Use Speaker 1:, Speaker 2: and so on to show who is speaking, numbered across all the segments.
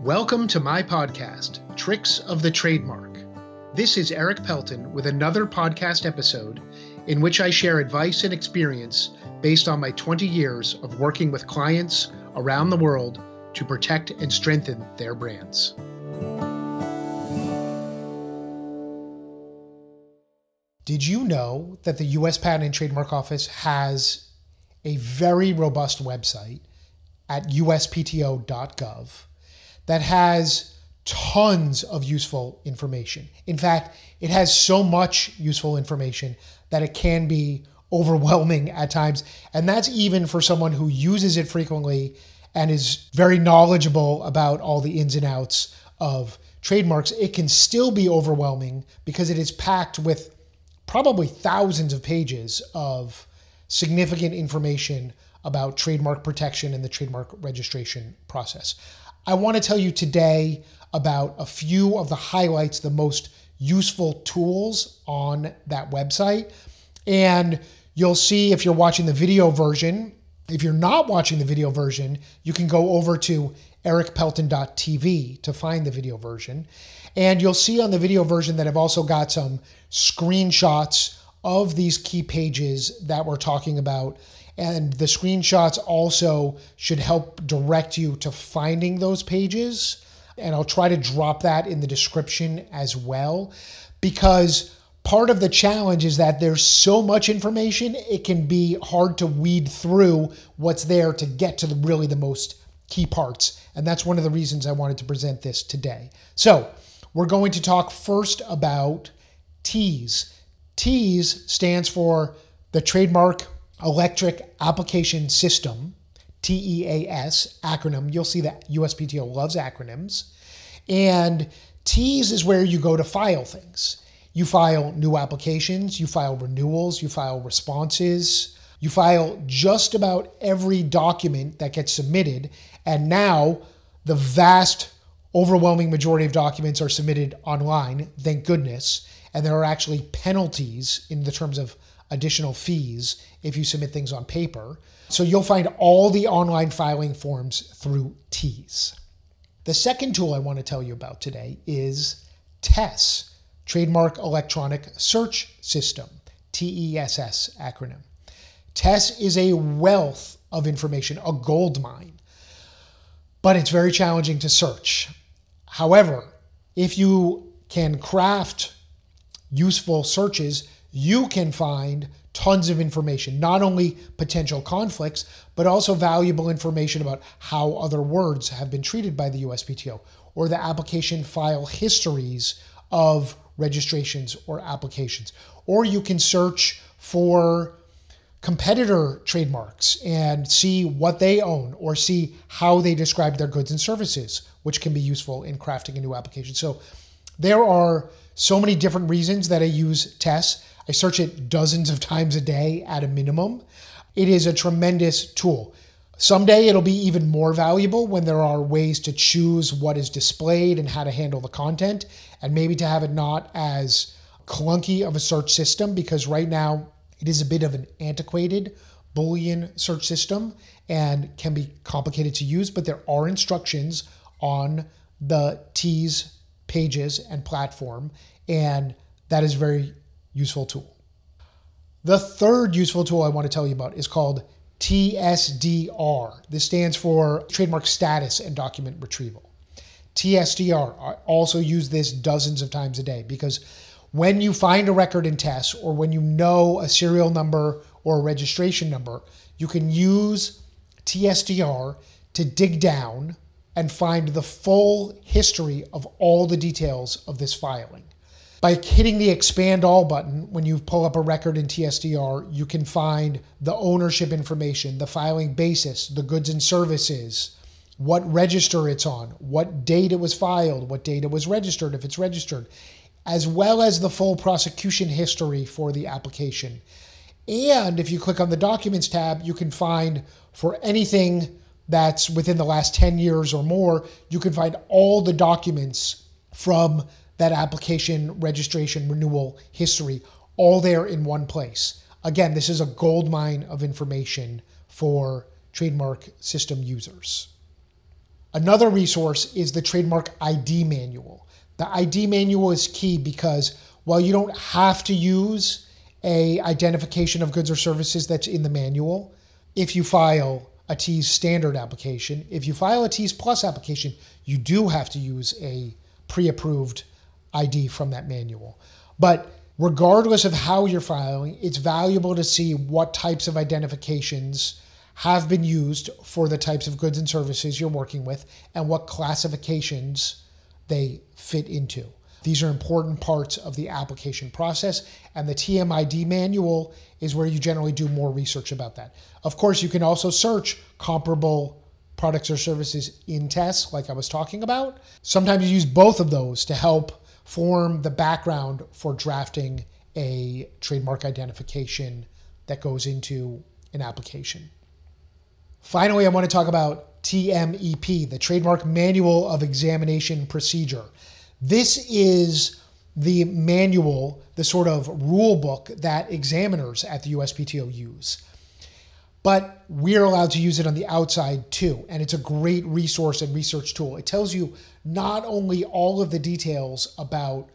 Speaker 1: Welcome to my podcast, Tricks of the Trademark. This is Erik Pelton with another podcast episode in which I share advice and experience based on my 20 years of working with clients around the world to protect and strengthen their brands. Did you know that the US Patent and Trademark Office has a very robust website at uspto.gov that has tons of useful information? In fact, it has so much useful information that it can be overwhelming at times. And that's even for someone who uses it frequently and is very knowledgeable about all the ins and outs of trademarks. It can still be overwhelming because it is packed with probably thousands of pages of significant information about trademark protection and the trademark registration process. I want to tell you today about a few of the highlights, the most useful tools on that website. And you'll see if you're watching the video version. If you're not watching the video version, you can go over to erikpelton.tv to find the video version. And you'll see on the video version that I've also got some screenshots of these key pages that we're talking about. And the screenshots also should help direct you to finding those pages. And I'll try to drop that in the description as well, because part of the challenge is that there's so much information, it can be hard to weed through what's there to get to the, really the most key parts. And that's one of the reasons I wanted to present this today. So, we're going to talk first about TEAS. TEAS stands for the Trademark Electronic Application System, TEAS acronym. You'll see that USPTO loves acronyms. And TEAS is where you go to file things. You file new applications, you file renewals, you file responses, you file just about every document that gets submitted. And now the vast, overwhelming majority of documents are submitted online, thank goodness. And there are actually penalties in the terms of additional fees if you submit things on paper. So you'll find all the online filing forms through TEAS. The second tool I want to tell you about today is TESS. Trademark Electronic Search System, TESS acronym. TESS is a wealth of information, a gold mine, but it's very challenging to search. However, if you can craft useful searches, you can find tons of information, not only potential conflicts, but also valuable information about how other words have been treated by the USPTO or the application file histories of registrations or applications. Or you can search for competitor trademarks and see what they own or see how they describe their goods and services, which can be useful in crafting a new application. So there are so many different reasons that I use TESS. I search it dozens of times a day at a minimum. It is a tremendous tool. Someday it'll be even more valuable when there are ways to choose what is displayed and how to handle the content, and maybe to have it not as clunky of a search system because right now it is a bit of an antiquated Boolean search system and can be complicated to use, but there are instructions on the TEAS pages and platform, and that is very useful tool. The third useful tool I want to tell you about is called TSDR. This stands for Trademark Status and Document Retrieval. TSDR, I also use this dozens of times a day because when you find a record in TESS or when you know a serial number or a registration number, you can use TSDR to dig down and find the full history of all the details of this filing. By hitting the expand all button, when you pull up a record in TSDR, you can find the ownership information, the filing basis, the goods and services, what register it's on, what date it was filed, what date it was registered, if it's registered, as well as the full prosecution history for the application. And if you click on the Documents tab, you can find for anything that's within the last 10 years or more, you can find all the documents from that application, registration, renewal history, all there in one place. Again, this is a gold mine of information for trademark system users. Another resource is the Trademark ID Manual. The ID Manual is key because while you don't have to use a identification of goods or services that's in the manual, if you file a TEAS standard application, if you file a TEAS plus application, you do have to use a pre-approved ID from that manual. But regardless of how you're filing, it's valuable to see what types of identifications have been used for the types of goods and services you're working with and what classifications they fit into. These are important parts of the application process, and the TMID manual is where you generally do more research about that. Of course, you can also search comparable products or services in TESS, like I was talking about. Sometimes you use both of those to help form the background for drafting a trademark identification that goes into an application. Finally, I want to talk about TMEP, the Trademark Manual of Examination Procedure. This is the manual, the sort of rule book that examiners at the USPTO use. But we're allowed to use it on the outside too. And it's a great resource and research tool. It tells you not only all of the details about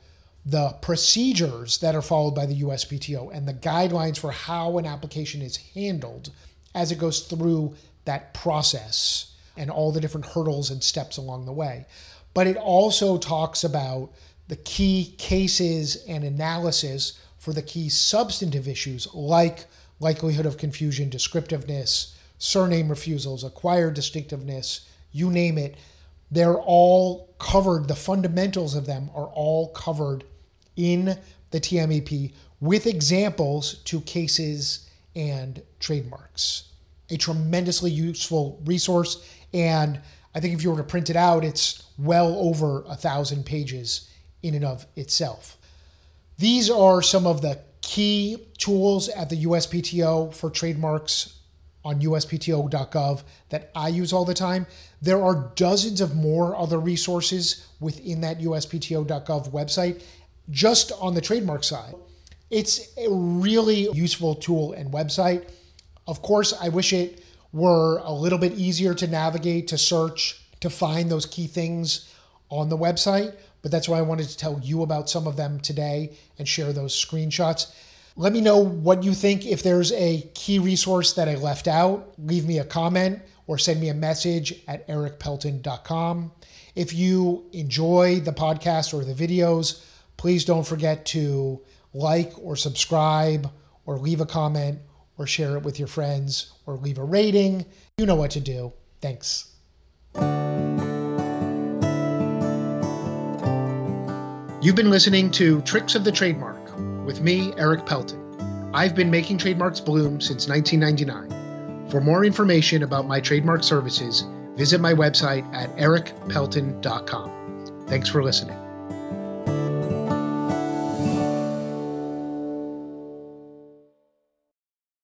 Speaker 1: the procedures that are followed by the USPTO and the guidelines for how an application is handled as it goes through that process and all the different hurdles and steps along the way, but it also talks about the key cases and analysis for the key substantive issues like likelihood of confusion, descriptiveness, surname refusals, acquired distinctiveness, you name it. They're all covered, the fundamentals of them are all covered in the TMEP with examples to cases and trademarks. A tremendously useful resource. And I think if you were to print it out, it's well over a thousand pages in and of itself. These are some of the key tools at the USPTO for trademarks on uspto.gov that I use all the time. There are dozens of more other resources within that uspto.gov website just on the trademark side. It's a really useful tool and website. Of course, I wish it were a little bit easier to navigate, to search, to find those key things on the website, but that's why I wanted to tell you about some of them today and share those screenshots. Let me know what you think. If there's a key resource that I left out, leave me a comment or send me a message at erikpelton.com. If you enjoy the podcast or the videos, please don't forget to like or subscribe or leave a comment or share it with your friends or leave a rating. You know what to do. Thanks. You've been listening to Tricks of the Trademark with me, Erik Pelton. I've been making trademarks bloom since 1999. For more information about my trademark services, visit my website at erikpelton.com. Thanks for listening.